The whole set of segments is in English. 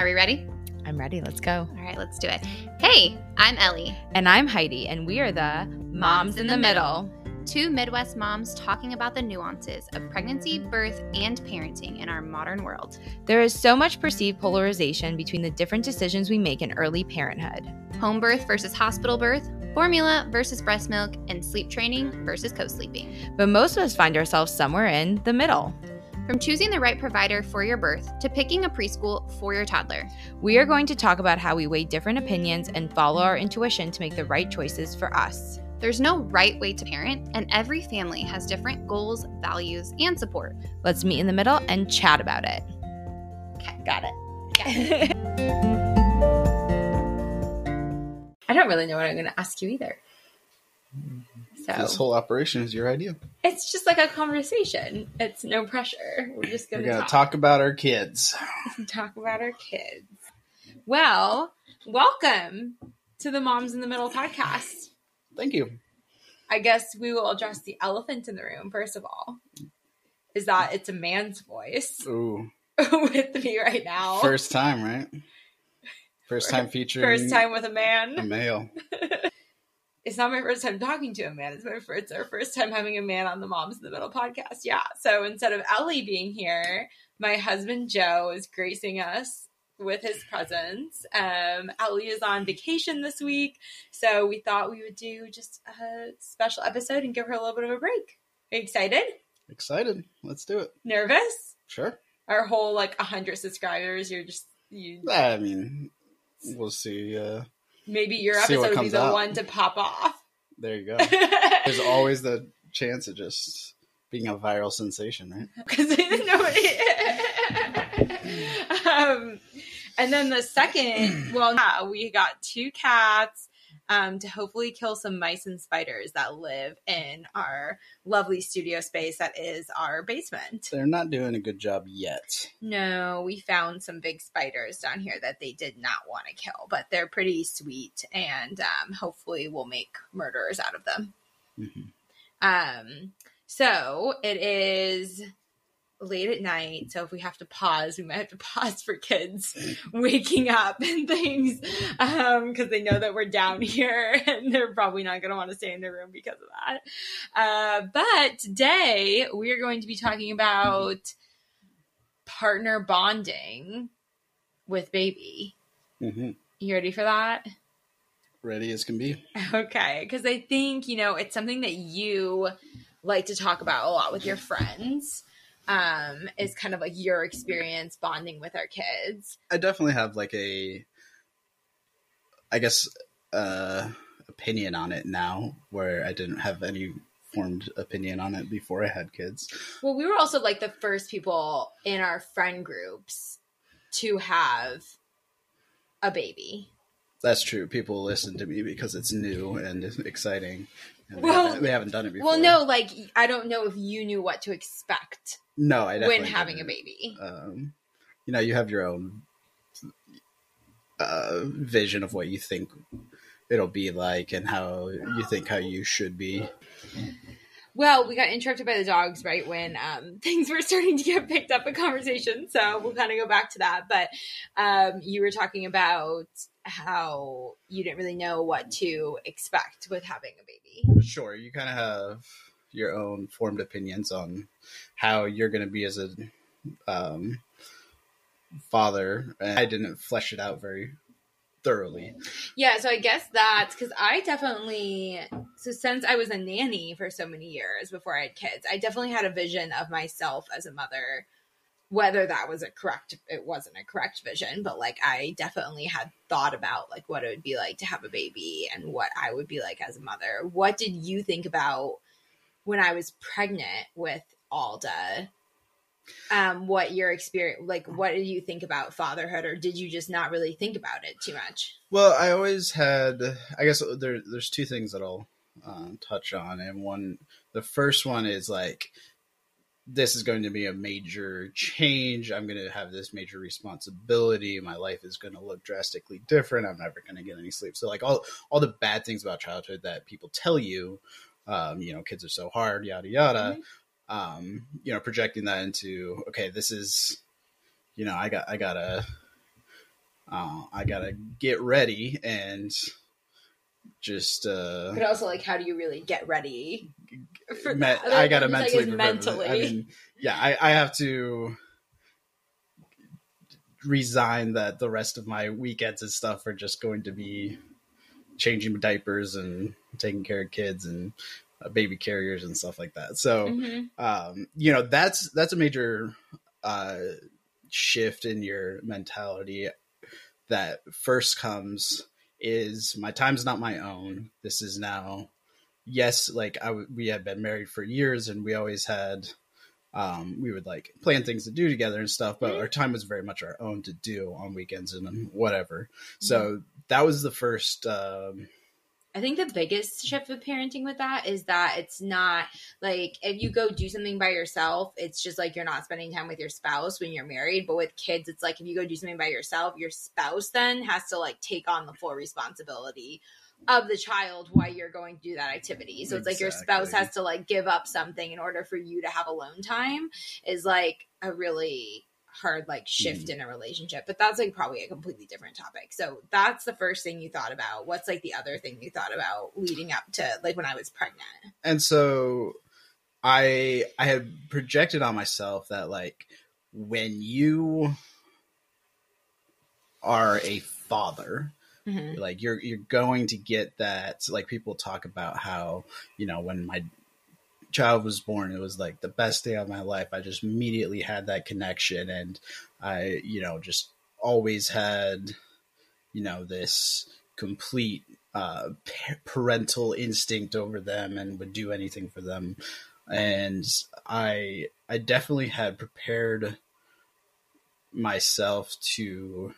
Are we ready? I'm ready. Let's go. All right, let's do it. Hey, I'm Ellie. And I'm Heidi, and we are the Moms, in the, middle. Two Midwest moms talking about the nuances of pregnancy, birth, and parenting in our modern world. There is so much perceived polarization between the different decisions we make in early parenthood. Home birth versus hospital birth, formula versus breast milk, and sleep training versus co sleeping. But most of us find ourselves somewhere in the middle. From choosing the right provider for your birth to picking a preschool for your toddler. We are going to talk about how we weigh different opinions and follow our intuition to make the right choices for us. There's no right way to parent, and every family has different goals, values, and support. Let's meet in the middle and chat about it. Okay. Got it. Yeah. I don't really know what I'm going to ask you either. Hmm. So This whole operation is your idea. it's just like a conversation. It's no pressure. We're just We're to talk. talk about our kids. talk about our kids. Well, welcome to the Moms in the Middle podcast. Thank you. I guess we will address the elephant in the room first of all. Is that it's a man's voice Ooh, with me right now. first time, right? First time featuring First time with a man. a male. It's not my first time talking to a man. It's my first, it's our first time having a man on the Moms in the Middle podcast. Yeah. So instead of Ellie being here, my husband Joe is gracing us with his presence. Um, Ellie is on vacation this week, so we thought we would do just a special episode and give her a little bit of a break. Are you excited? Excited. Let's do it. Nervous? Sure. Our whole like hundred subscribers, you're just you. I mean, we'll see. Uh, Maybe your episode would be the out. one to pop off. there you go. There's always the chance of just being a viral sensation, right? because nobody. um, and then the second, well, yeah, we got two cats um, to hopefully kill some mice and spiders that live in our lovely studio space that is our basement. They're not doing a good job yet. No, we found some big spiders down here that they did not want to kill, but they're pretty sweet, and um, hopefully we'll make murderers out of them. Mhm. Um, so it is late at night, so if we have to pause, we might have to pause for kids waking up and things, um, because they know that we're down here and they're probably not going to want to stay in their room because of that. Uh, but today we are going to be talking about partner bonding with baby. Mm-hmm. You ready for that? Ready as can be. Okay, because I think you know it's something that you like to talk about a lot with your friends. Um, is kind of like your experience bonding with our kids. I definitely have like a, I guess, uh, opinion on it now, where I didn't have any formed opinion on it before I had kids. Well, we were also like the first people in our friend groups to have a baby. That's true. People listen to me because it's new and exciting. Well- they, haven't, done it before. Well, no, like I don't know if you knew what to expect no, I definitely when having a didn't. baby. Um, you know, you have your own uh, vision of what you think it'll be like and how you think how you should be. Well, we got interrupted by the dogs right when um, things were starting to get picked up in conversation. So we'll kind of go back to that. But um, you were talking about how you didn't really know what to expect with having a baby. Sure, you kind of have your own formed opinions on how you're going to be as a um, father. And I didn't flesh it out very thoroughly. Yeah, so I guess that's because I definitely, so since I was a nanny for so many years before I had kids, I definitely had a vision of myself as a mother. Whether that was a correct, it wasn't a correct vision, but like I definitely had thought about like what it would be like to have a baby and what I would be like as a mother. What did you think about when I was pregnant with Alda? Um, what your experience, like, what did you think about fatherhood, or did you just not really think about it too much? Well, I always had. I guess there, there's two things that I'll um, touch on, and one, the first one is like, this is going to be a major change. I'm going to have this major responsibility. My life is going to look drastically different. I'm never going to get any sleep. So, like all all the bad things about childhood that people tell you, um, you know, kids are so hard, yada yada. Um, you know, projecting that into okay, this is, you know, I got I gotta uh, I gotta get ready and just uh But also, like, how do you really get ready for me- that? I gotta like, mentally it's prepare for that. mentally. I mean, yeah, I, I have to resign that the rest of my weekends and stuff are just going to be changing diapers and taking care of kids and uh, baby carriers and stuff like that. So, Mhm. um, you know, that's that's a major uh, shift in your mentality that first comes is my time's not my own. This is now, yes, like I w- we had been married for years and we always had, um, we would like plan things to do together and stuff, but our time was very much our own to do on weekends and whatever. So that was the first, um, I think the biggest shift with parenting with that is that it's not like if you go do something by yourself, it's just like you're not spending time with your spouse when you're married. But with kids, it's like if you go do something by yourself, your spouse then has to like take on the full responsibility of the child while you're going to do that activity. So it's like your spouse has to like give up something in order for you to have alone time is like a really hard like shift Mm. in a relationship but that's like probably a completely different topic so that's the first thing you thought about what's like the other thing you thought about leading up to like when i was pregnant and so i i had projected on myself that like when you are a father Mm-hmm. like you're you're going to get that like people talk about how you know when my child was born it was like the best day of my life. I just immediately had that connection and i you know just always had you know this complete uh parental instinct over them and would do anything for them. And i i definitely had prepared myself to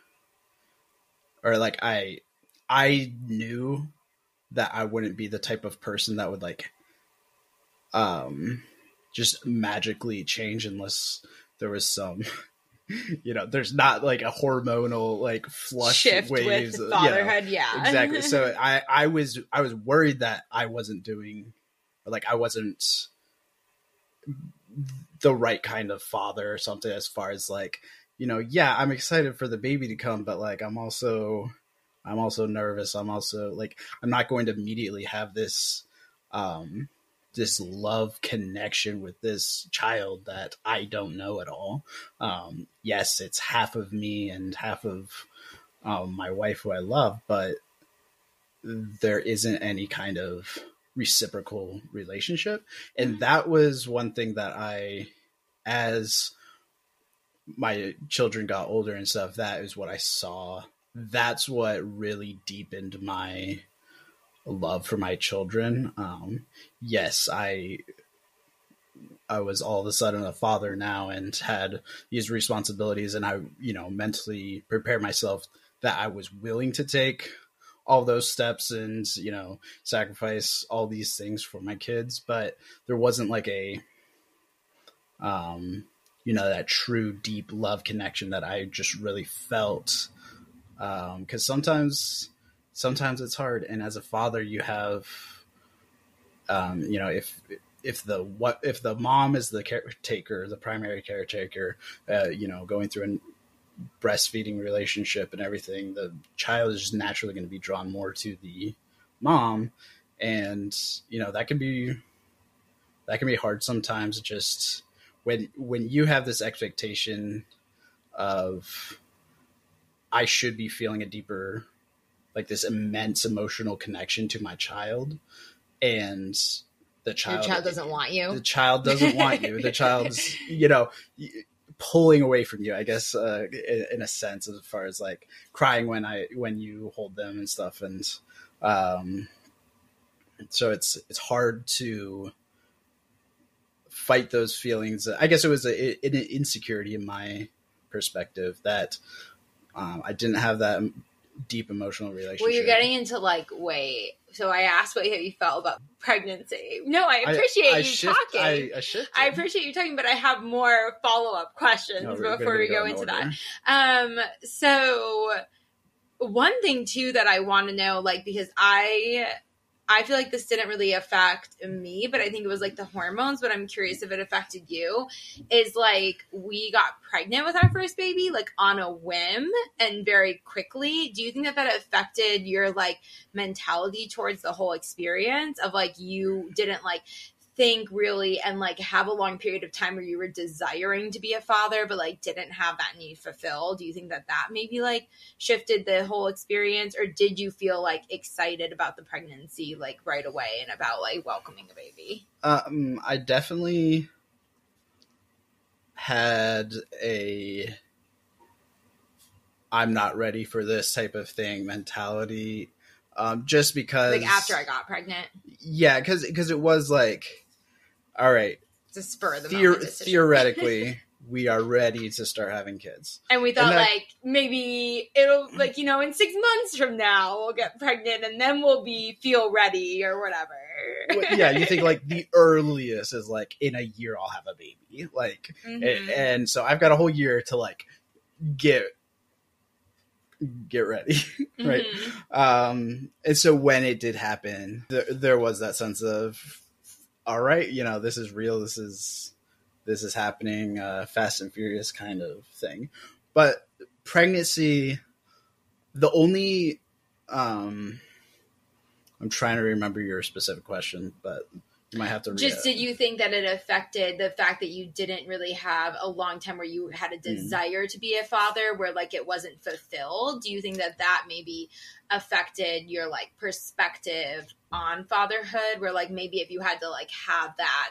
or like i i knew that i wouldn't be the type of person that would like um just magically change unless there was some you know there's not like a hormonal like flush shift waves with uh, you know. fatherhood yeah. Exactly. So i i was i was worried that i wasn't doing or like i wasn't the right kind of father or something as far as like you know yeah i'm excited for the baby to come but like i'm also i'm also nervous. I'm also like i'm not going to immediately have this um this love connection with this child that i don't know at all. Um yes it's half of me and half of um, my wife who i love but there isn't any kind of reciprocal relationship. And that was one thing that i as my children got older and stuff that is what i saw. That's what really deepened my love for my children. Um yes i i was all of a sudden a father now and had these responsibilities and i you know mentally prepared myself that i was willing to take all those steps and you know sacrifice all these things for my kids. But there wasn't like a um you know that true deep love connection that i just really felt um because sometimes sometimes it's hard and as a father you have um you know if if the what if the mom is the caretaker the primary caretaker uh, you know going through a breastfeeding relationship and everything the child is just naturally going to be drawn more to the mom. And you know that can be that can be hard sometimes just when when you have this expectation of i should be feeling a deeper like this immense emotional connection to my child and the child child doesn't want you. the child doesn't want you. The child's you know pulling away from you i guess uh, in, in a sense as far as like crying when i when you hold them and stuff. And um so it's it's hard to fight those feelings. I guess it was a, an insecurity in my perspective that um, i didn't have that deep emotional relationship well you're getting into like wait so i asked what you felt about pregnancy no i appreciate I you shift- talking I, I. I appreciate you talking, but I have more follow up questions No, before we go go in into order. that. Um, so one thing too that I want to know, like, because I, I feel like this didn't really affect me, but I think it was like the hormones. But I'm curious if it affected you. Is like we got pregnant with our first baby, like on a whim and very quickly. Do you think that that affected your like mentality towards the whole experience of like you didn't like think really and like have a long period of time where you were desiring to be a father but like didn't have that need fulfilled do you think that that maybe like shifted the whole experience or did you feel like excited about the pregnancy like right away and about like welcoming a baby Um, I definitely had a I'm not ready for this type of thing mentality. Um, just because like after i got pregnant yeah, because because it was like, all right, it's a spur the theor- theoretically, we are ready to start having kids. and we thought and that- like maybe it'll like you know in six months from now we'll get pregnant and then we'll be feel ready or whatever Well, yeah, you think like the earliest is like in a year I'll have a baby, like, Mhm. a- and so I've got a whole year to like get get ready. right. Mhm. Um, and so when it did happen, there, there was that sense of, all right, you know, this is real. This is, this is happening, uh, fast and furious kind of thing. But pregnancy, the only, um, I'm trying to remember your specific question, but you might have to read just it. did you think that it affected the fact that you didn't really have a long time where you had a Mm-hmm. desire to be a father where like it wasn't fulfilled do you think that that maybe affected your like perspective on fatherhood where like maybe if you had to like have that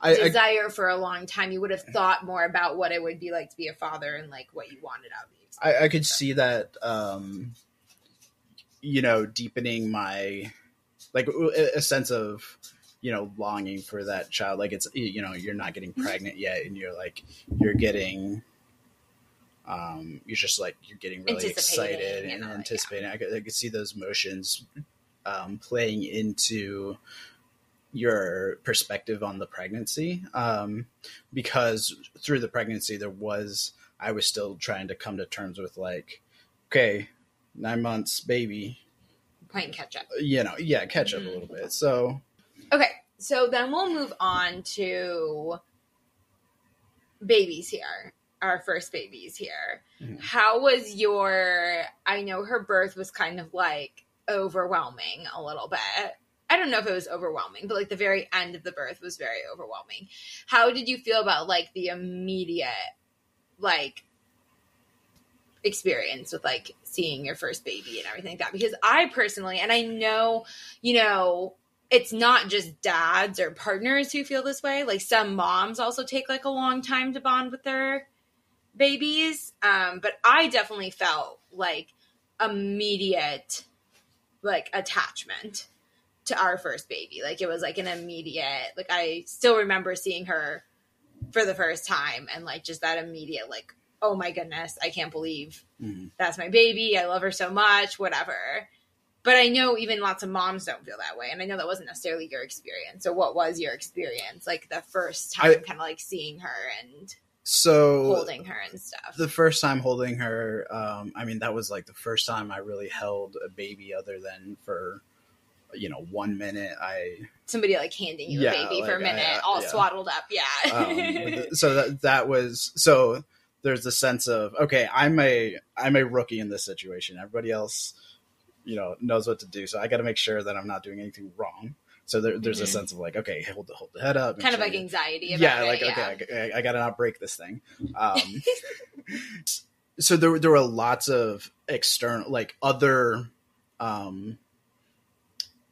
I, I, desire for a long time you would have thought more about what it would be like to be a father and like what you wanted out of experience. I, I could see that, um, you know, deepening my, like, a, sense of, you know, longing for that child. Like, it's, you know, you're not getting pregnant yet, and you're like, you're getting, um, you're just like, you're getting really excited and anticipating. I, could, I could see those emotions um, playing into your perspective on the pregnancy um, because through the pregnancy there was i was still trying to come to terms with like okay nine months baby playing catch up you know yeah catch up a Mhm. little bit so Okay, so then we'll move on to babies here. Our first babies here. Mhm. How was your? I know her birth was kind of like overwhelming a little bit. I don't know if it was overwhelming, but like the very end of the birth was very overwhelming. How did you feel about like the immediate like experience with like seeing your first baby and everything like that? Because I personally, and I know, you know, it's not just dads or partners who feel this way. Like some moms also take like a long time to bond with their babies. Um, but I definitely felt like immediate like attachment to our first baby. Like it was like an immediate like I still remember seeing her for the first time and like just that immediate like, oh my goodness, I can't believe mhm. that's my baby. I love her so much, whatever. But I know even lots of moms don't feel that way. And I know that wasn't necessarily your experience. So, what was your experience? Like the first time, kind of like seeing her and so holding her and stuff. the first time holding her um i mean that was like the first time i really held a baby other than for you know one minute i Somebody like handing you Yeah, a baby for a like, I- minute, I- all yeah. swaddled up. Yeah. um, so that that was so there's the sense of okay i'm a i'm a rookie in this situation everybody else you know knows what to do so i got to make sure that i'm not doing anything wrong so there, there's a Mhm. sense of like okay hold the hold the head up kind of like you- anxiety about yeah it. like yeah. okay I, I gotta not break this thing um so there, there were lots of external like other um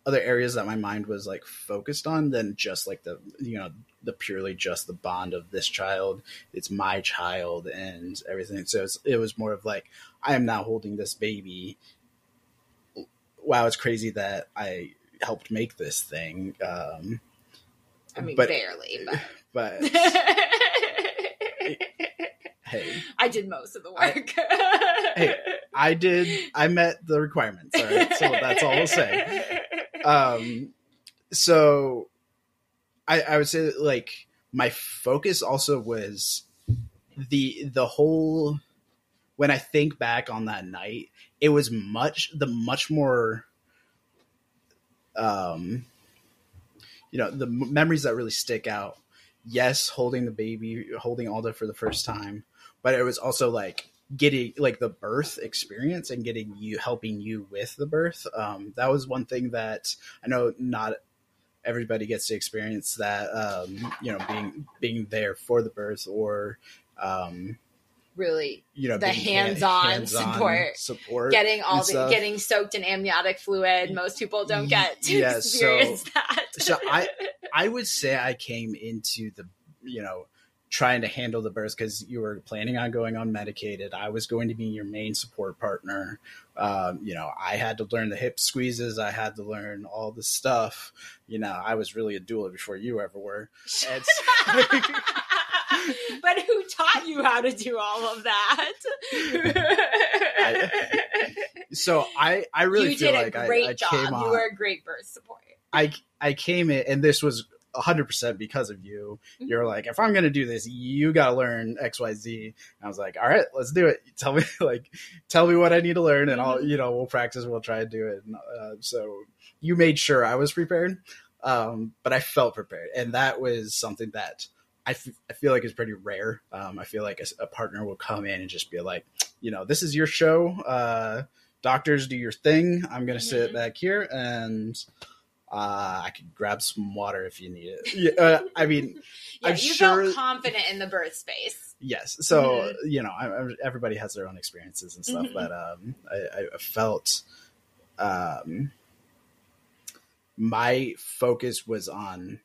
other areas that my mind was like focused on than just like the you know the purely just the bond of this child it's my child and everything so it's, it was more of like i am now holding this baby wow it's crazy that i helped make this thing um I mean, but- barely, but. but hey I did most of the I- work. Hey, I did. I met the requirements. All right, so that's all I'll say. Um, so I, I would say that, like my focus also was the the whole. When I think back on that night, it was much the much more um, you know, the m- memories that really stick out. Yes, holding the baby, holding Alda for the first time, but it was also like getting like the birth experience and getting you helping you with the birth. Um, that was one thing that I know not everybody gets to experience that. Um, you know, being being there for the birth or um, really you know The hands-on hands-on support. support getting all the stuff. getting soaked in amniotic fluid. Most people don't get to Yeah, so- experience that. so I I would say I came into the you know trying to handle the birth because you were planning on going unmedicated. I was going to be your main support partner. Um, you know, I had to learn the hip squeezes. I had to learn all the stuff. You know, I was really a doula before you ever were. So- but who taught you how to do all of that? so I I really you feel did like a I, great I job. came You were a great birth support. I I came in, and this was 100% because of you. Mm-hmm. You're like, if I'm going to do this, you got to learn X, Y, Z. And I was like, all right, let's do it. Tell me, like, tell me what I need to learn, and I'll, Mhm. you know, we'll practice. We'll try to do it. And, uh, so you made sure I was prepared, um, but I felt prepared, and that was something that. I, f- I feel like is pretty rare. Um, I feel like a partner will come in and just be like, you know, this is your show. Uh, doctors, do your thing. I'm going to sit Mhm. back here and uh, I could grab some water if you need it. Yeah, uh, I mean, Yeah, I'm you sure- felt confident in the birth space. yes. So Mhm. you know, I, I, everybody has their own experiences and stuff, Mhm. but um, I, I felt um, my focus was on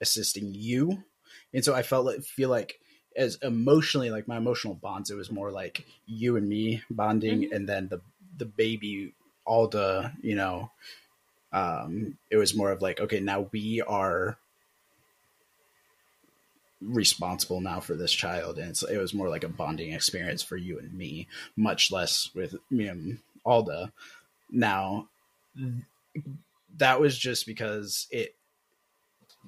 assisting you, and so I felt like feel like as emotionally like my emotional bonds, it was more like you and me bonding, Mhm. and then the the baby all the you know, um, it was more of like okay, now we are responsible now for this child. And it was more like a bonding experience for you and me much less with me and alda. Now that was just because it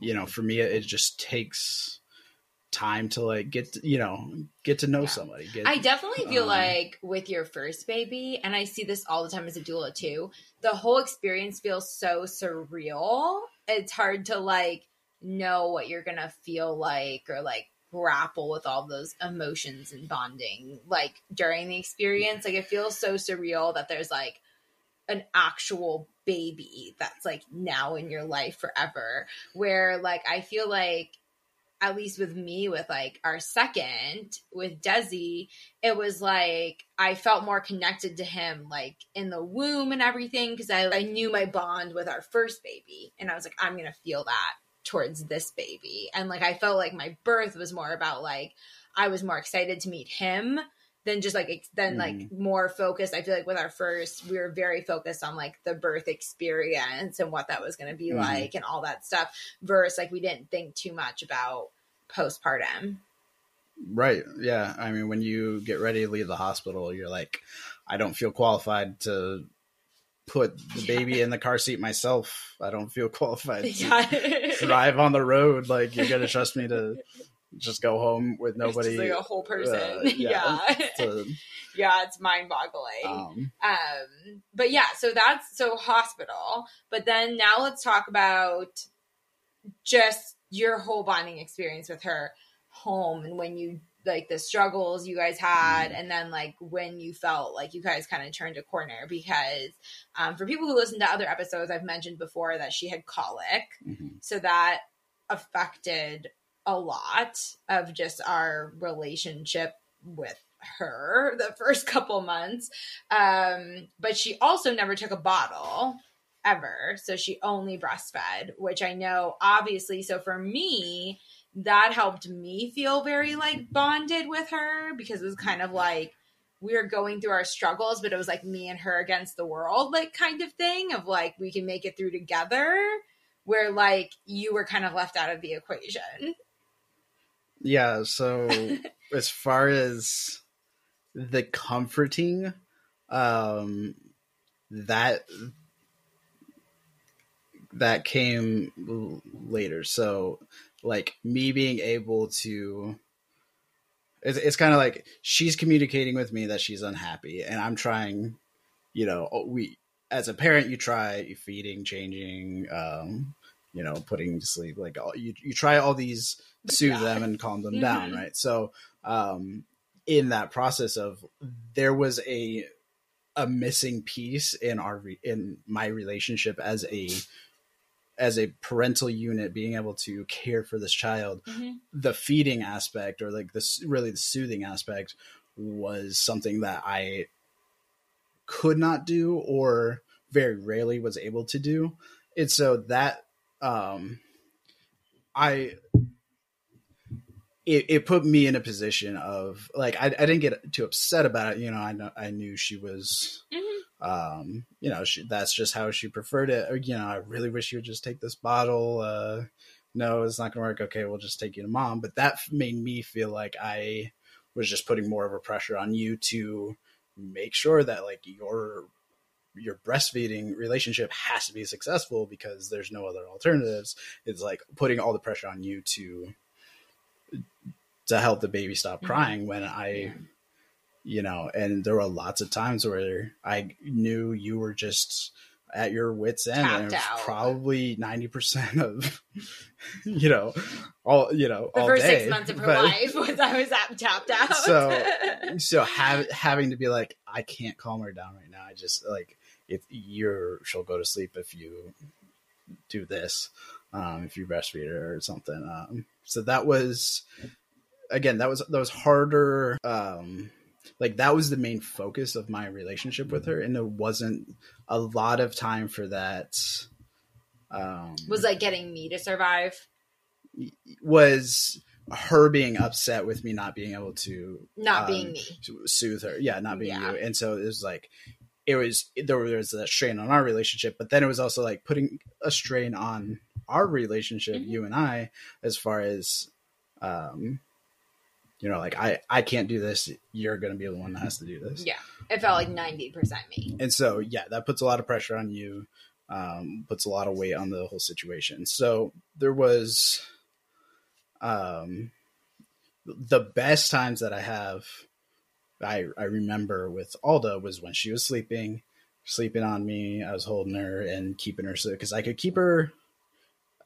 you know for me it just takes time to like get to, you know get to know Yeah. somebody get, I definitely feel Um, like with your first baby, and I see this all the time as a doula too, the whole experience feels so surreal. It's hard to like know what you're gonna feel like or like grapple with all those emotions and bonding like during the experience. Like it feels so surreal that there's like an actual baby that's like now in your life forever. Where like I feel like at least with me with like our second with Desi, it was like I felt more connected to him like in the womb and everything because I, I knew my bond with our first baby and I was like I'm gonna feel that towards this baby. And like I felt like my birth was more about like I was more excited to meet him than just like than like more focused. I feel like with our first, we were very focused on like the birth experience and what that was going to be Mhm. like and all that stuff. Versus like we didn't think too much about postpartum. right yeah i mean when you get ready to leave the hospital you're like i don't feel qualified to put the baby in the car seat myself i don't feel qualified to Yeah. drive on the road. Like you're gonna trust me to just go home with It's just, nobody. like a whole person. uh, yeah. yeah, to, yeah, it's mind boggling. um, Um, but yeah, so that's so hospital. But then now let's talk about just your whole bonding experience with her home and when you like the struggles you guys had and then like when you felt like you guys kind of turned a corner because um, for people who listen to other episodes i've mentioned before that she had colic mhm. so that affected a lot of just our relationship with her the first couple months. Um but she also never took a bottle ever. So she only breastfed which i know obviously so for me that helped me feel very like bonded with her because it was kind of like we were going through our struggles but it was like me and her against the world like kind of thing of like we can make it through together where like you were kind of left out of the equation yeah. So as far as the comforting, um, that that came later. So like me being able to it's, it's kind of like she's communicating with me that she's unhappy and i'm trying you know oh, we as a parent, you try feeding, changing, um, you know, putting to sleep, like all, you you try all these soothe them and calm them down, Mhm. right? So, um, in that process of there was a a missing piece in our re- in my relationship as a as a parental unit being able to care for this child Mhm. the feeding aspect or like this really the soothing aspect was something that I could not do or very rarely was able to do. And so that um I it, it put me in a position of like I, I didn't get too upset about it. You know, I know I knew she was Mhm. um you know she, that's just how she preferred it or you know i really wish you would just take this bottle uh no it's not gonna work okay we'll just take you to mom but that made me feel like i was just putting more of a pressure on you to make sure that like your your breastfeeding relationship has to be successful because there's no other alternatives it's like putting all the pressure on you to to help the baby stop Mhm. crying when i Yeah. you know and there were lots of times where i knew you were just at your wits end and it was out. probably 90% of you know all you know The all first day six months of her But- life was I was at, tapped out. So- so have, having to be like i can't calm her down right now i just like if you're she'll go to sleep if you do this um if you breastfeed her or something um so that was again that was that was harder um like that was the main focus of my relationship with her and there wasn't a lot of time for that um was like getting me to survive, was her being upset with me not being able to not um, being me. to soothe her. Yeah, not being Yeah. you. And so it was like it was there was that strain on our relationship, but then it was also like putting a strain on our relationship, Mhm. you and I, as far as um you know, like I I can't do this. You're going to be the one that has to do this. Yeah, it felt like ninety percent me. And so yeah, that puts a lot of pressure on you. Um, puts a lot of weight on the whole situation. So there was um the best times that I have I I remember with Alda was when she was sleeping, sleeping on me. I was holding her and keeping her so because I could keep her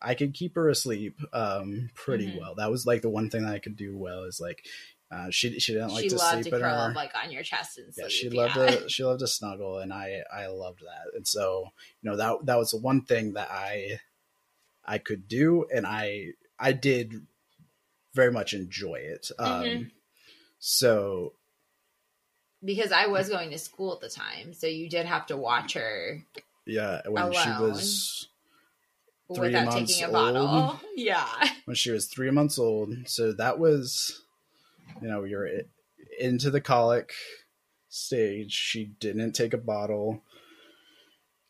I could keep her asleep um pretty Mhm. well. That was like the one thing that I could do well is like uh, she she didn't like she to loved sleep to curl her up like on your chest and sleep. yeah, she loved yeah. to she loved to snuggle, and I I loved that. And so you know that that was the one thing that I I could do, and I I did very much enjoy it. Um, Mhm. So because I was going to school at the time, so you did have to watch her yeah, when she was Three without months taking a bottle. old. Yeah, when she was three months old, so that was you know you're into the colic stage. She didn't take a bottle.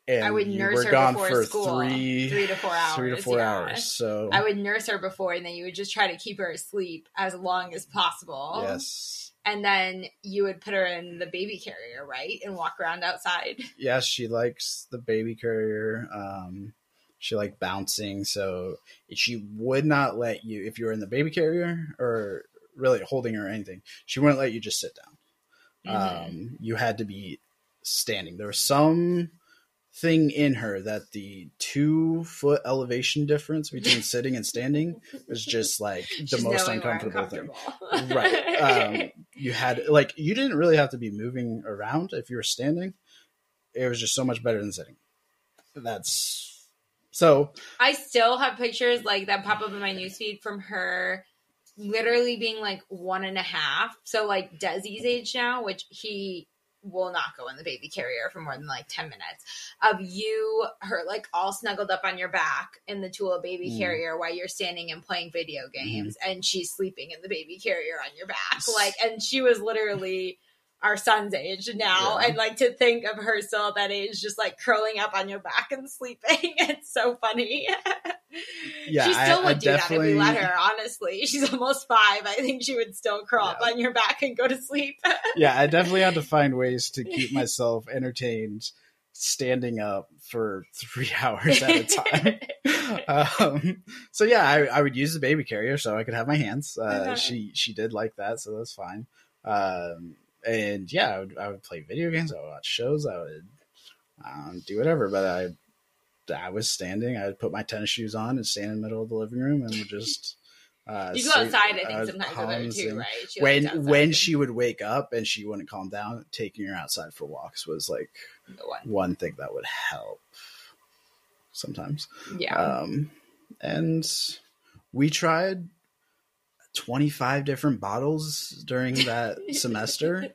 And I would nurse her gone before for school, three, three to four hours. three to four yeah. hours. So I would nurse her before, and then you would just try to keep her asleep as long as possible. Yes. And then you would put her in the baby carrier, right, and walk around outside. Yes, she likes the baby carrier. Um, she liked bouncing, so she would not let you if you were in the baby carrier or really holding her or anything. She wouldn't let you just sit down. Mhm. Um, you had to be standing. There were some thing in her that the two foot elevation difference between sitting and standing was just like the most more uncomfortable thing. right um you had like you didn't really have to be moving around if you were standing it was just so much better than sitting that's so I still have pictures like that pop up in my newsfeed from her literally being like one and a half. So like Desi's age now, which he will not go in the baby carrier for more than like 10 minutes. Of you her like all snuggled up on your back in the Tula baby Mm. carrier while you're standing and playing video games and she's sleeping in the baby carrier on your back. Like and she was literally our son's age now Yeah. and like to think of her still at that age just like curling up on your back and sleeping. It's so funny. Yeah, she still I- would I do that if we definitely- let her honestly. She's almost five. I think she would still curl up on your back and go to sleep. Yeah i definitely had to find ways to keep myself entertained standing up for three hours at a time. Um, so yeah I, I would use the baby carrier so i could have my hands. Uh, Uh-huh. she she did like that so that's fine. Um, and yeah I would, I would play video games i would watch shows i would um, do whatever. But I I was standing. I would put my tennis shoes on and stand in the middle of the living room and would just. Uh, You go sleep- outside, I think, uh, sometimes with her Holmes too, right? She when when she would wake up and she wouldn't calm down, taking her outside for walks was like one. one thing that would help sometimes. Yeah. Um, and we tried 25 different bottles during that semester.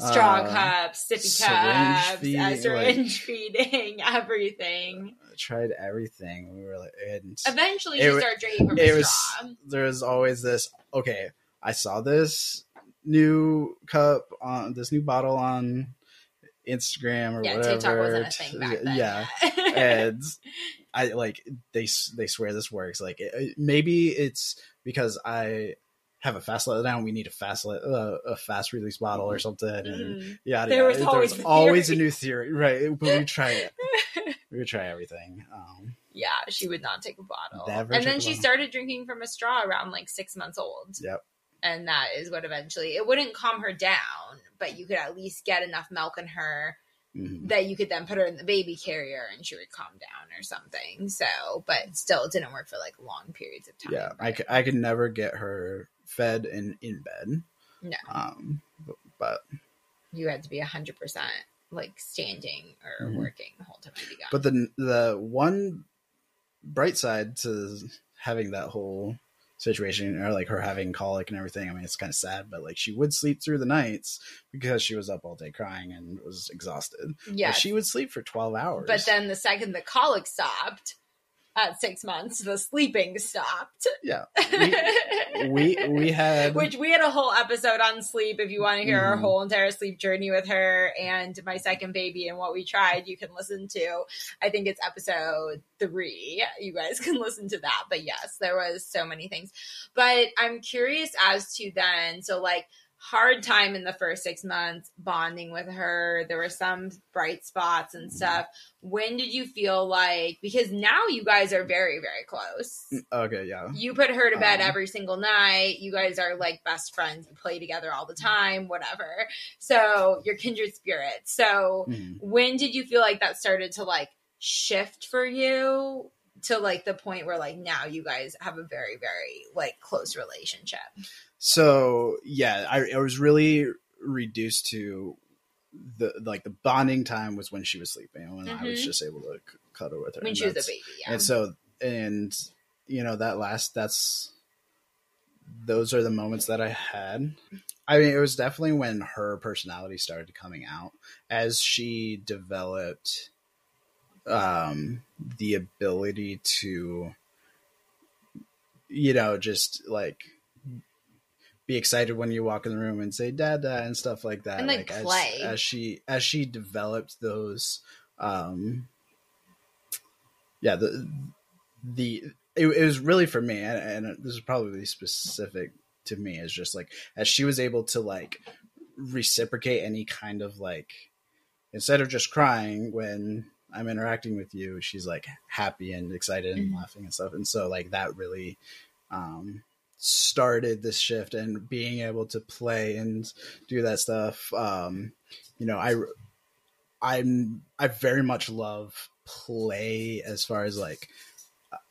Straw uh, cups, sippy cups, uh, feeding, syringe feeding, everything. tried everything. We were like, and Eventually, you start drinking from it was straw. there was always this. Okay, I saw this new cup on this new bottle on Instagram or Yeah, whatever. TikTok wasn't a thing back then. Yeah, and I like they they swear this works. Like it- maybe it's because I have a fast let down. We need a fast let, uh, a fast release bottle or something. And Mm. yeah, There was always there's a always a new theory, right? But we try it. we would try everything. Um, yeah, she would not take a bottle. And then she bottle. started drinking from a straw around like six months old. Yep. And that is what eventually it wouldn't calm her down, but you could at least get enough milk in her mhm. that you could then put her in the baby carrier and she would calm down or something. So, but still, it didn't work for like long periods of time. Yeah, I but- could, I could never get her fed and in bed. No. Um, but, but you had to be 100% like standing or Mhm. working the whole time but the the one bright side to having that whole situation or like her having colic and everything i mean it's kind of sad but like she would sleep through the nights because she was up all day crying and was exhausted yeah. She would sleep for 12 hours But then the second the colic stopped at six months, the sleeping stopped. yeah we we had Which we had a whole episode on sleep. If you want to hear our Mhm. whole entire sleep journey with her and my second baby and what we tried, you can listen to. I think it's episode three. You guys can listen to that. But yes, there was so many things. But I'm curious as to then, so like hard time in the first six months bonding with her. There were some bright spots and stuff. When did you feel like because now you guys are very, very close. okay yeah You put her to bed Um, every single night. You guys are like best friends. You play together all the time, whatever. So you're kindred spirits. So Mhm. when did you feel like that started to like shift for you to like the point where like now you guys have a very, very like close relationship? So yeah, I, I was really reduced to the like the bonding time was when she was sleeping when I was Mhm. just able to cuddle with her. When and she was a baby, yeah. And so and you know that last that's those are the moments that I had. I mean, it was definitely when her personality started coming out as she developed um the ability to you know just like be excited when you walk in the room and say dada and stuff like that And, like, as- play. as, she as she developed those um yeah the the it, it was really for me and, and this is probably specific to me is just like as she was able to like reciprocate any kind of like instead of just crying when I'm interacting with you, she's like happy and excited and Mhm. laughing and stuff. And so like that really um started this shift and being able to play and do that stuff. Um, you know, I I'm I very much love play as far as like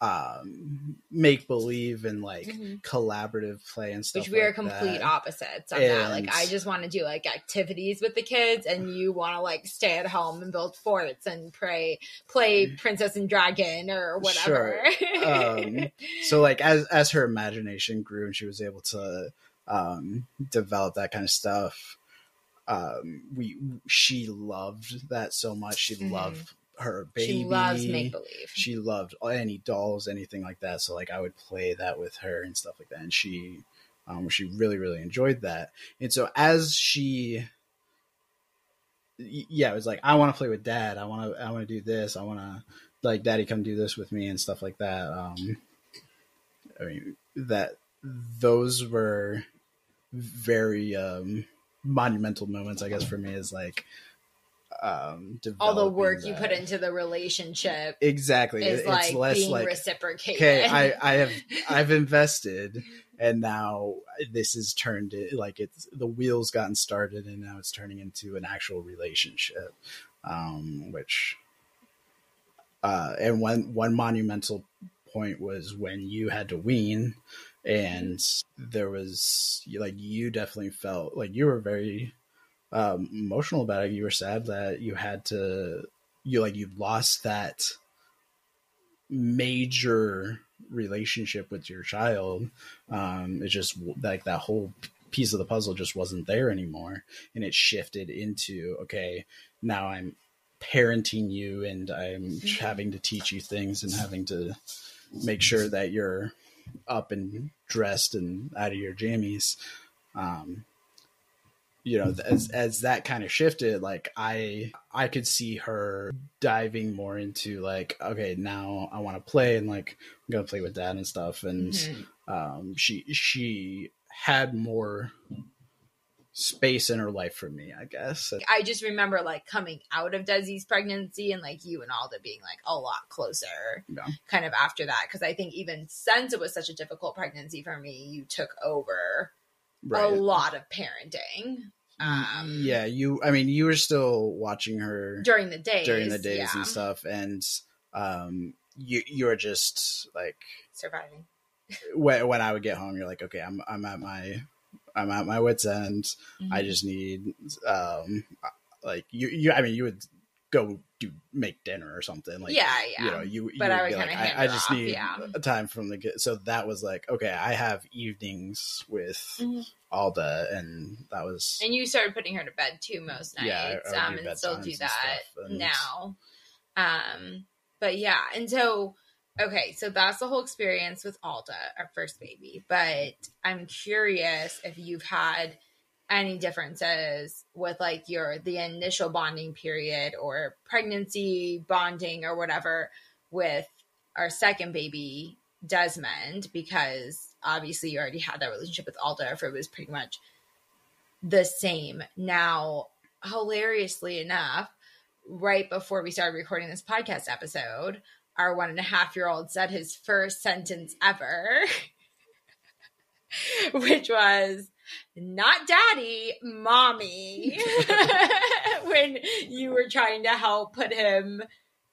um make believe and like Mhm. collaborative play and stuff Which we are like complete that. opposites on that. Like I just want to do like activities with the kids, and you want to like stay at home and build forts and pray, play Princess and Dragon or whatever. Um, so like as as her imagination grew and she was able to um develop that kind of stuff um we she loved that so much she Mhm. loved her baby she loves make believe. she loved any dolls anything like that. So like i would play that with her and stuff like that. And she um she really really enjoyed that. And so as she yeah it was like i want to play with dad. I want to i want to do this. I want to like daddy come do this with me and stuff like that. Um i mean that those were very um monumental moments i guess for me is like um All the work you put into the relationship exactly is it's like less being like reciprocated. okay i i have i've invested and now this is turned it like it's the wheels gotten started and now it's turning into an actual relationship um, which uh, and one one monumental point was when you had to wean, and there was like you definitely felt like you were very um, emotional about it. You were sad that you had to you like you lost that major relationship with your child. Um, it just like that whole piece of the puzzle just wasn't there anymore, and it shifted into okay, now I'm parenting you and I'm having to teach you things and having to make sure that you're up and dressed and out of your jammies. Um, you know, as as that kind of shifted, like I I could see her diving more into like, okay, now I want to play and like I'm gonna play with dad and stuff. And mm-hmm. um, she she had more space in her life for me, I guess. I just remember like coming out of Desi's pregnancy and like you and Alda being like a lot closer yeah. kind of after that. Cause I think even since it was such a difficult pregnancy for me, you took over right. a lot of parenting. Um, yeah, you, I mean, you were still watching her during the days, during the days yeah. and stuff. And, um, you, you were just like surviving. when, when I would get home, you're like, okay, I'm, I'm at my I'm at my wits end. Mm-hmm. I just need um like you you I mean you would go do make dinner or something like yeah yeah you know you but you I would, would like I, I, just off, need yeah. a time from the kid. so that was like okay I have evenings with mm-hmm. Alda and that was and you started putting her to bed too most nights yeah, um and still do that and, now um but yeah and so Okay, so that's the whole experience with Alda, our first baby. But I'm curious if you've had any differences with like your the initial bonding period or pregnancy bonding or whatever with our second baby Desmond because obviously you already had that relationship with Alda if it was pretty much the same. Now, hilariously enough, right before we started recording this podcast episode, our one and a half year old said his first sentence ever, which was, not daddy, mommy, when you were trying to help put him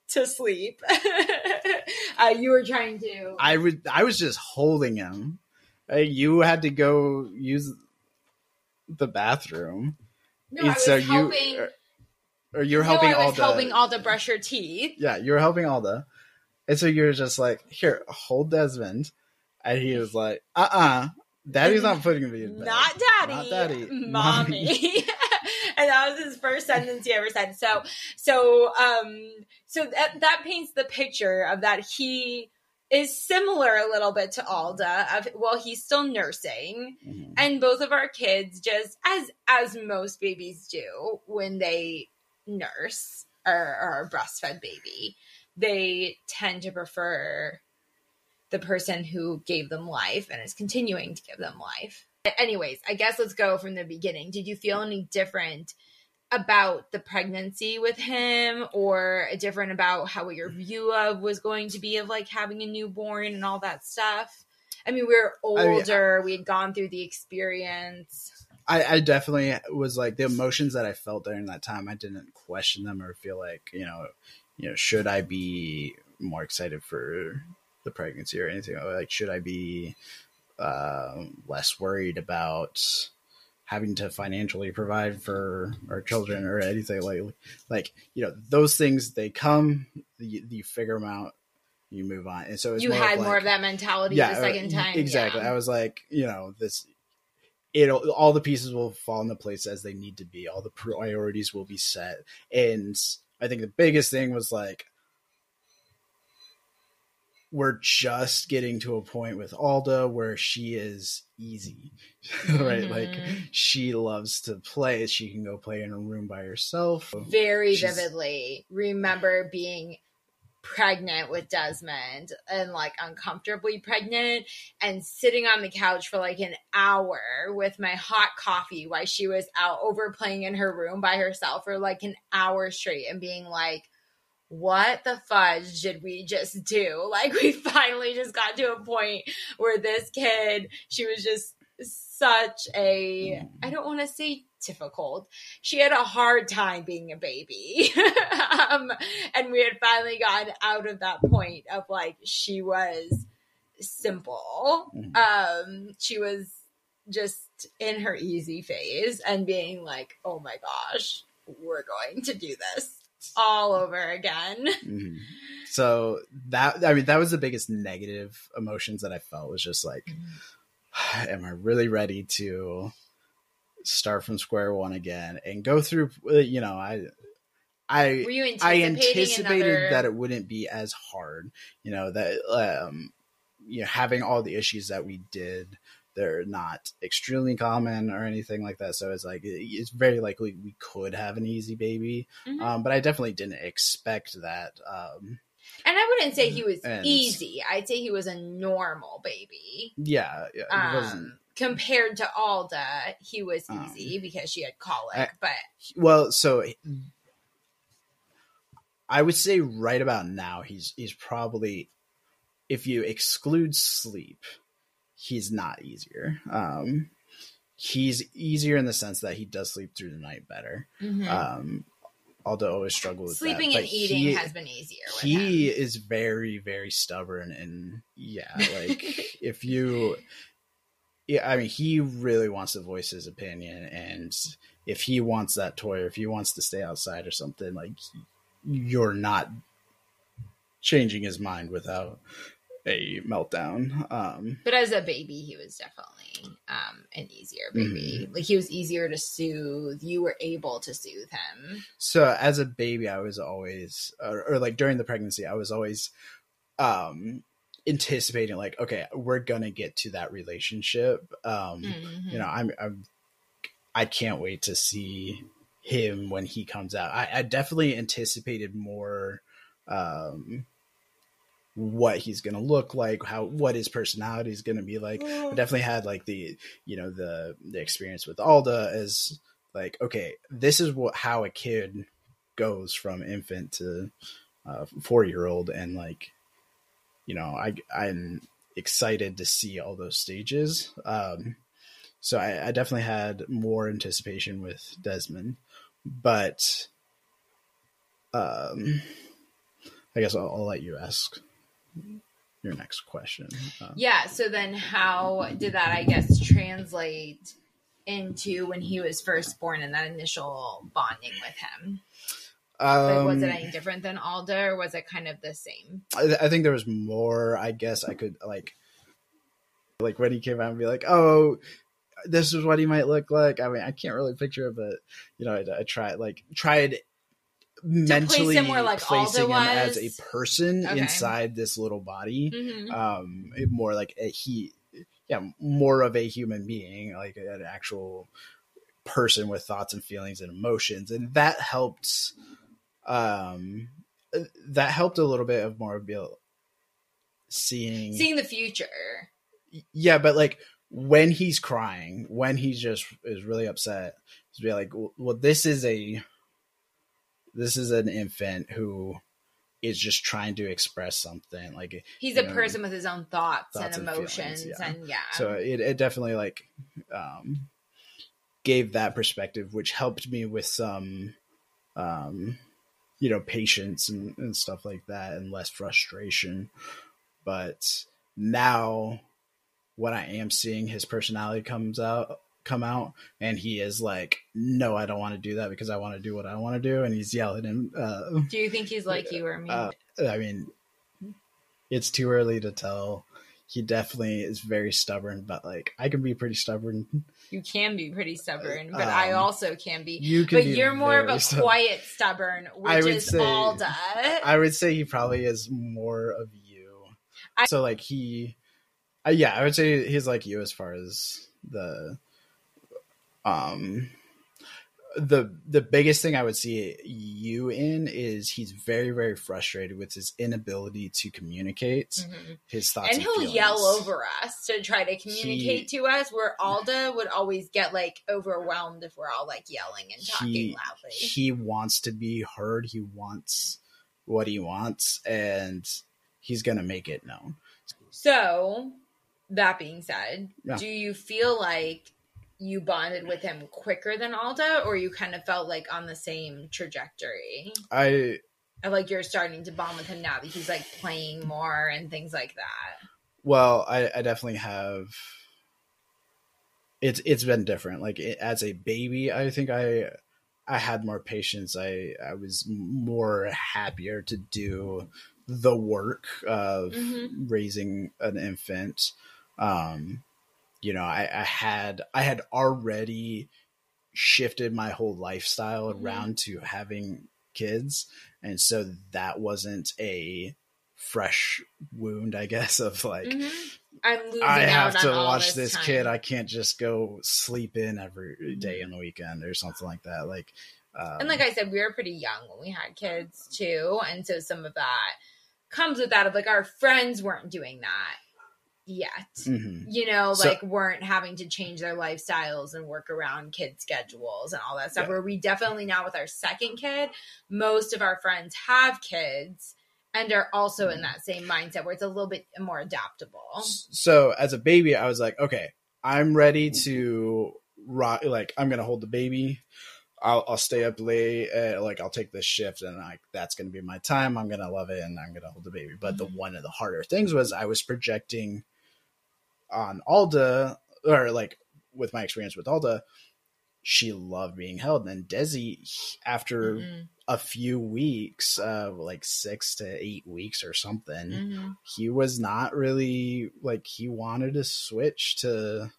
to sleep. uh, you were trying to. I would. I was just holding him. Uh, you had to go use the bathroom. No, and so helping, you, or, or you're no, helping I was helping Alda brush her teeth. Yeah, you were helping Alda. And so you're just like, here, hold Desmond. And he was like, uh uh-uh, uh Daddy's not putting me in bed. Not daddy. Not daddy. Mommy. mommy. and that was his first sentence he ever said. So, so, um, so that, that paints the picture of that he is similar a little bit to Alda of well he's still nursing mm-hmm. and both of our kids just as as most babies do when they nurse or, or a breastfed baby they tend to prefer the person who gave them life and is continuing to give them life. Anyways, I guess let's go from the beginning. Did you feel any different about the pregnancy with him or different about how your view of was going to be of like having a newborn and all that stuff? I mean, we were older, I mean, we had gone through the experience. I, I, definitely was like the emotions that I felt during that time. I didn't question them or feel like you know you know, should I be more excited for the pregnancy or anything? Like, should I be uh, less worried about having to financially provide for our children or anything like like you know those things they come you, you figure them out you move on and so you had more of that mentality yeah, the second time exactly yeah. i was like you know this it'll all the pieces will fall into place as they need to be all the priorities will be set and I think the biggest thing was like we're just getting to a point with Alda where she is easy, right? Mm-hmm. Like she loves to play. She can go play in a room by herself. Very She's... vividly remember being pregnant with Desmond and like uncomfortably pregnant and sitting on the couch for like an hour with my hot coffee while she was out over playing in her room by herself for like an hour straight and being like, what the fudge did we just do? Like, we finally just got to a point where this kid, she was just such a I don't want to say difficult. She had a hard time being a baby. um, and we had finally gotten out of that point of like she was simple. Mhm. Um, she was just in her easy phase and being like, "Oh my gosh, we're going to do this all over again." Mhm. So that I mean that was the biggest negative emotions that I felt was just like, am I really ready to start from square one again and go through? uh, You know, I I Were you I anticipated another... that it wouldn't be as hard. You know that um, you know having all the issues that we did. They're not extremely common or anything like that. So it's like it's very likely we could have an easy baby, Mhm. um, but I definitely didn't expect that. Um, And I wouldn't say he was And- easy. I'd say he was a normal baby. yeah, yeah. Um, compared to Alda, he was Um, easy because she had colic. I- but Well, so I would say right about now he's he's probably if you exclude sleep, he's not easier. Um he's easier in the sense that he does sleep through the night better. Um Alda always struggled with that, sleeping but and eating he- has been easier. With he him. is very very stubborn and yeah like if you yeah i mean he really wants to voice his opinion and if he wants that toy or if he wants to stay outside or something like you're not changing his mind without a meltdown um But as a baby, he was definitely um, an easier baby. Like he was easier to soothe. You were able to soothe him. so as a baby i was always or, or like during the pregnancy i was always um anticipating like okay we're gonna get to that relationship um Mhm. you know i'm i'm i can't wait to see him when he comes out i, I definitely anticipated more um what he's gonna look like how what his personality is gonna be like. I definitely had like the you know the the experience with Alda as like okay this is what how a kid goes from infant to uh, four year old and like you know I I'm excited to see all those stages. Um so I, I definitely had more anticipation with Desmond but um I guess I'll, I'll let you ask your next question um, Yeah. So then, how did that? I guess translate into when he was first born and that initial bonding with him. Like, was it Um, any different than Alda, or was it kind of the same? I, I think there was more. I guess I could like, like when he came out and be like, "Oh, this is what he might look like." I mean, I can't really picture it, but you know, I, I tried like tried mentally him like, placing him as a person Okay. inside this little body. Mhm. Um, more like a, he, yeah, more of a human being, like an actual person with thoughts and feelings and emotions, and that helped. Um, that helped a little bit of more able- seeing Seeing the future. yeah but like when he's crying when he just is really upset to be like well this is a this is an infant who is just trying to express something like He's a know, person with his own thoughts, thoughts and and feelings, emotions, yeah. and yeah. so it, it definitely like um gave that perspective which helped me with some um you know patience and, and stuff like that and less frustration but now when i am seeing his personality comes out come out and he is like no i don't want to do that because i want to do what i want to do and he's yelling and uh Do you think he's like you or me? uh, I mean, it's too early to tell. He definitely is very stubborn, but like I can be pretty stubborn. you can be pretty stubborn, but I um, also can be. You can, But be you're more of a stubborn. quiet stubborn, I which would is say- Alda. I would say he probably is more of you. I- so like he, uh, yeah, I would say he's like you as far as the, um, the the biggest thing I would see you in is he's very very frustrated with his inability to communicate Mhm. his thoughts, And and, he'll feelings. yell over us to try to communicate He- to us, where Alda would always get like overwhelmed if we're all like yelling and talking he, loudly. he wants to be heard. He wants what he wants, and he's gonna make it known. So that being said, Yeah. do you feel like you bonded with him quicker than Alda, or you kind of felt like on the same trajectory? I Of like you're starting to bond with him now that he's like playing more and things like that. well, I, I definitely have. It's it's been different. Like it, as a baby, I think I I had more patience. I I was more happier to do the work of Mhm. raising an infant. Um, you know, I, I had I had already shifted my whole lifestyle Mhm. around to having kids, and so that wasn't a fresh wound, I guess, of like Mhm. I'm losing I have to watch this time. kid. I can't just go sleep in every day Mhm. on the weekend or something like that. Like, um, And like I said, we were pretty young when we had kids too, and so some of that comes with that of like our friends weren't doing that yet. mhm. You know, So- like weren't having to change their lifestyles and work around kid schedules and all that stuff. Yeah. Where we definitely now with our second kid, most of our friends have kids and are also in that same mindset where it's a little bit more adaptable. so as a baby, I was like, okay, I'm ready to rock. Like, I'm gonna hold the baby. I'll, I'll stay up late. Uh, like, I'll take this shift, and like that's gonna be my time. I'm gonna love it, and I'm gonna hold the baby. But the Mhm. one of the harder things was I was projecting on Alda, or like with my experience with Alda, she loved being held. And Desi, after Mhm. a few weeks, uh, like six to eight weeks or something, Mhm. he was not really like he wanted to switch to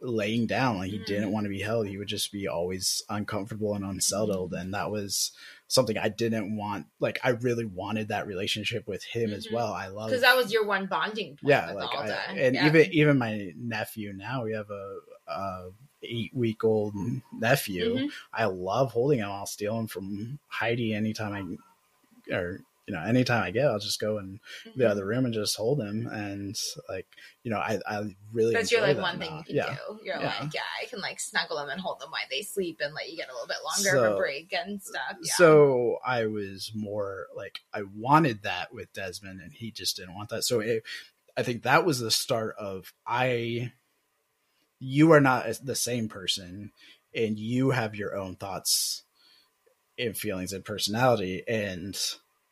laying down. Like he Mhm. didn't want to be held. He would just be always uncomfortable and unsettled. And that was something I didn't want. Like I really wanted that relationship with him as Mhm. well. I love Because that was your one bonding point yeah, like I, and Yeah. even even my nephew now we have a, a eight week old nephew. Mhm. I love holding him. I'll steal him from Heidi anytime I, or you know, anytime I get, I'll just go in Mm-hmm. the other room and just hold him. And like, you know, I I really That's your like one thing you can yeah. do. You're Yeah. like, yeah, I can like snuggle them and hold them while they sleep and let you get a little bit longer of a break and stuff. Yeah. So I was more like I wanted that with Desmond, and he just didn't want that. So it, I think that was the start of I. You are not the same person, and you have your own thoughts, and feelings, and personality, and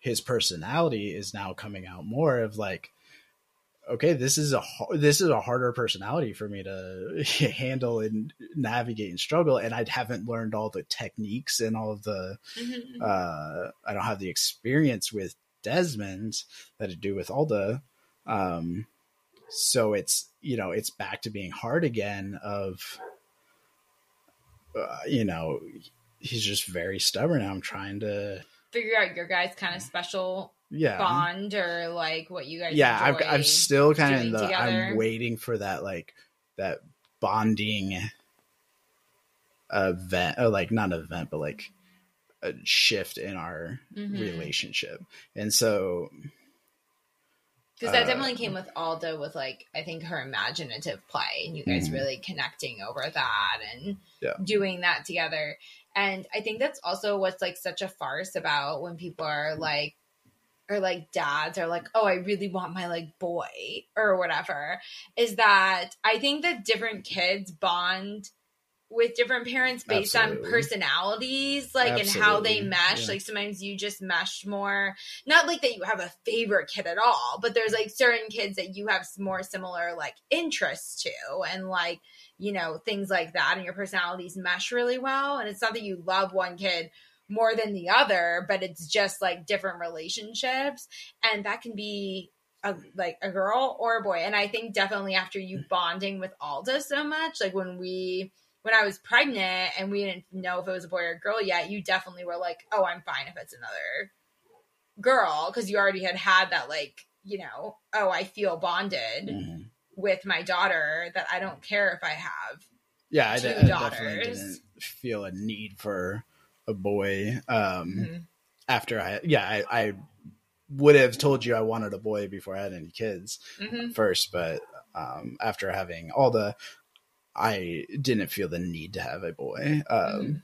his personality is now coming out more of like okay this is a this is a harder personality for me to handle and navigate and struggle and i haven't learned all the techniques and all of the Mhm. uh, I don't have the experience with Desmond that I do with Alda. Um, so it's you know it's back to being hard again. Of uh, you know he's just very stubborn. I'm trying to Figure out your guys' kind of special yeah bond or like what you guys. yeah. I'm, I'm still kind of in the together. I'm waiting for that like that bonding event or like not event but like a shift in our Mhm. relationship and so because that uh, definitely came with Alda with like I think her imaginative play and you guys Mhm. really connecting over that and Yeah. doing that together. And I think that's also what's like such a farce about when people are like or like dads are like, oh, I really want my like boy or whatever, is that I think that different kids bond with different parents based Absolutely. on personalities, like and how they mesh. Yeah. Like sometimes you just mesh more not like that you have a favorite kid at all, but there's like certain kids that you have more similar like interests to and like, you know, things like that and your personalities mesh really well. And it's not that you love one kid more than the other, but it's just like different relationships. And that can be a, like a girl or a boy. And I think definitely after you bonding with Alda so much, like when we when I was pregnant and we didn't know if it was a boy or a girl yet, you definitely were like, "Oh, I'm fine if it's another girl," because you already had had that like, you know, "Oh, I feel bonded mhm. With my daughter that I don't care if I have." yeah, I, two de- I definitely didn't feel a need for a boy. Um, Mhm. After I, yeah, I, I would have told you I wanted a boy before I had any kids Mhm. first, but um, after having all the, I didn't feel the need to have a boy. Um, Mhm.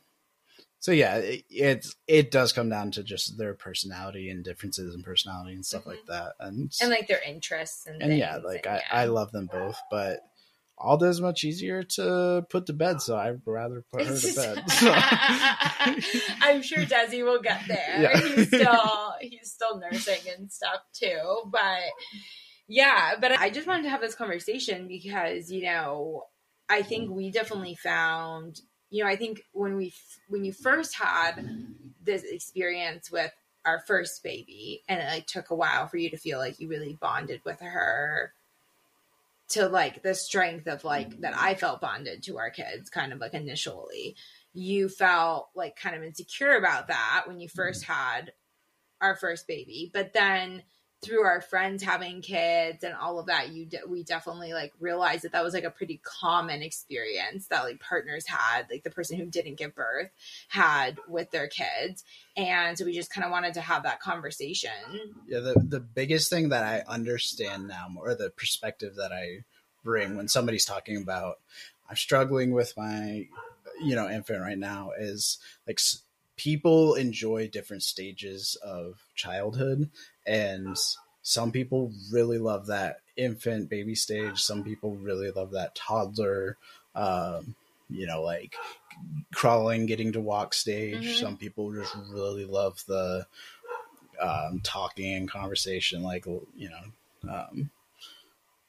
So yeah, it, it's it does come down to just their personality and differences in personality and stuff Mhm. like that, and and like their interests and and yeah, like and I, yeah. I love them both, but Alda's much easier to put to bed, so I'd rather put her to bed. I'm sure Desi will get there. Yeah. He's still he's still nursing and stuff too. But yeah, but I just wanted to have this conversation because, you know, I think we definitely found, you know, I think when we when you first had this experience with our first baby and it like took a while for you to feel like you really bonded with her to like the strength of like that I felt bonded to our kids kind of like initially you felt like kind of insecure about that when you first had our first baby. But then through our friends having kids and all of that you de- we definitely like realized that that was like a pretty common experience that like partners had like the person who didn't give birth had with their kids. And so we just kind of wanted to have that conversation. Yeah, the the biggest thing that I understand now, more the perspective that I bring when somebody's talking about I'm struggling with my you know infant right now is like people enjoy different stages of childhood and some people really love that infant baby stage some people really love that toddler um, you know like crawling getting to walk stage Mhm. some people just really love the um, talking and conversation like you know um,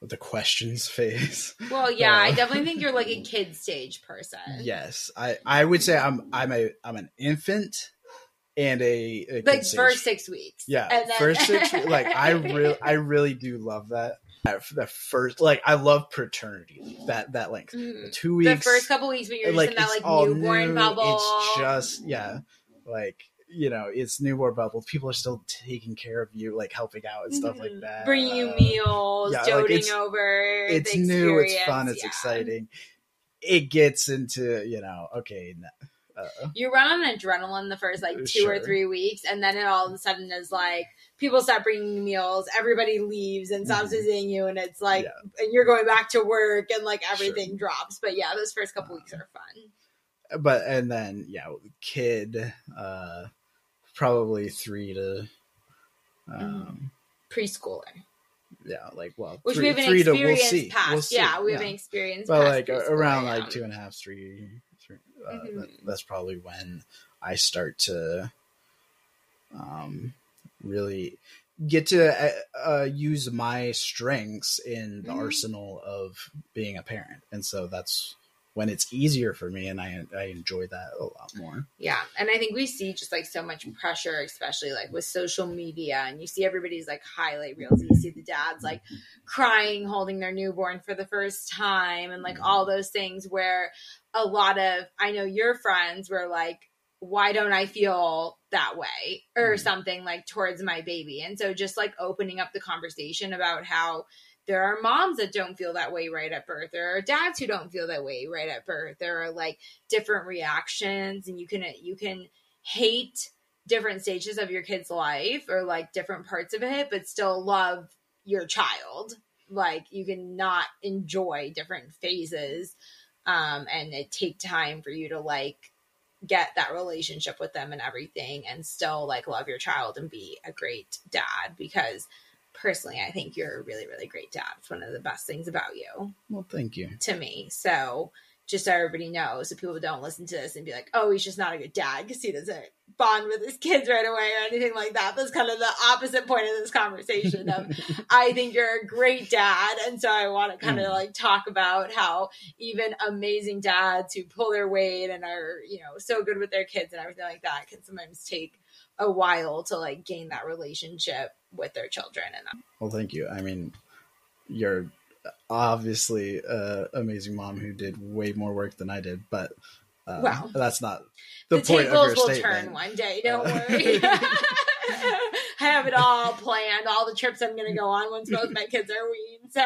the questions phase. Well yeah i Uh, definitely think you're like a kid stage person. Yes. I i would say i'm i'm a i'm an infant and a, a kid like first six weeks. Yeah then- first six we- like i really i really do love that. The first like i love paternity that that length. The Mhm. two weeks the first couple weeks when you're just in that like newborn new, bubble. It's just yeah, like you know, it's newborn bubble. People are still taking care of you, like helping out and stuff like Mhm. that. bringing you Uh, meals yeah, like, it's- over It's new. It's fun. It's yeah. exciting. It gets into you know, okay, uh, you run on adrenaline the first like two or three weeks and then it all of a sudden is like people start bringing you meals everybody leaves and stops Mhm. visiting you and it's like Yeah. and you're going back to work and like everything drops but yeah those first couple weeks are fun but and then yeah, kid, uh, probably three to. Um, preschooler Yeah, like well, which three, we haven't three to experienced we'll see. past We'll see. yeah we yeah. haven't experienced but past like around like two and a half, three, three uh, Mhm. that, that's probably when I start to um, really get to uh, uh, use my strengths in the Mhm. arsenal of being a parent, and so that's when it's easier for me, and I I enjoy that a lot more. Yeah. And I think we see just like so much pressure, especially like with social media. And you see everybody's like highlight reels. And you see the dads like crying, holding their newborn for the first time, and like all those things where a lot of, I know your friends were like, why don't I feel that way or Mhm. something like towards my baby? And so just like opening up the conversation about how there are moms that don't feel that way right at birth. There are dads who don't feel that way right at birth. There are like different reactions and you can you can hate different stages of your kid's life or like different parts of it but still love your child like you can not enjoy different phases um and it take time for you to like get that relationship with them and everything and still like love your child and be a great dad because personally i think you're a really really great dad it's one of the best things about you Well, thank you. to me. So just so everybody knows, so people don't listen to this and be like, "Oh, he's just not a good dad because he doesn't bond with his kids right away or anything like that." That's kind of the opposite point of this conversation. Of I think you're a great dad, and so I want to kind of Mm. like talk about how even amazing dads who pull their weight and are you know so good with their kids and everything like that can sometimes take a while to like gain that relationship with their children and Well, thank you. I mean, you're obviously a amazing mom who did way more work than I did, but uh, Wow. that's not the, the, point of tables your will statement. turn one day. Don't Uh, worry. I have it all planned. All the trips I'm going to go on once both my kids are weaned. So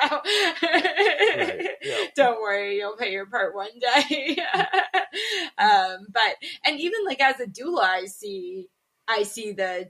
yeah. don't worry, you'll pay your part one day. um, but and even like as a doula, I see I see the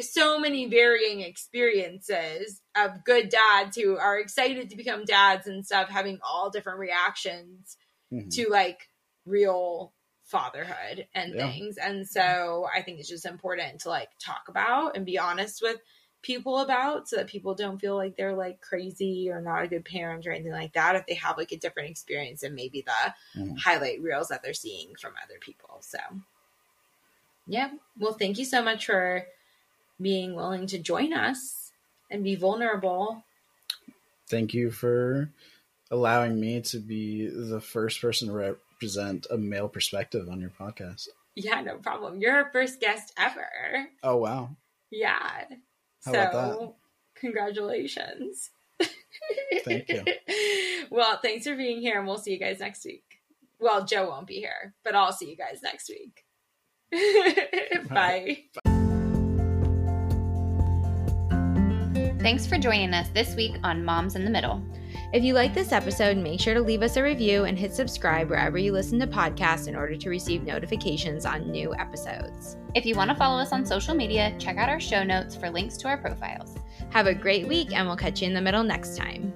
so many varying experiences of good dads who are excited to become dads and stuff, having all different reactions Mhm. to like real fatherhood and Yeah. things. And so I think it's just important to like talk about and be honest with people about so that people don't feel like they're like crazy or not a good parent or anything like that if they have like a different experience than maybe the Mhm. highlight reels that they're seeing from other people. So yeah. Well, thank you so much for being willing to join us and be vulnerable. Thank you for allowing me to be the first person to represent a male perspective on your podcast. Yeah, no problem. You're our first guest ever. Oh wow. Yeah. How so, congratulations. Thank you. well, thanks for being here, and we'll see you guys next week. Well, Joe won't be here, but I'll see you guys next week. Bye. Thanks for joining us this week on Moms in the Middle. If you like this episode, make sure to leave us a review and hit subscribe wherever you listen to podcasts in order to receive notifications on new episodes. If you want to follow us on social media, check out our show notes for links to our profiles. Have a great week, and we'll catch you in the middle next time.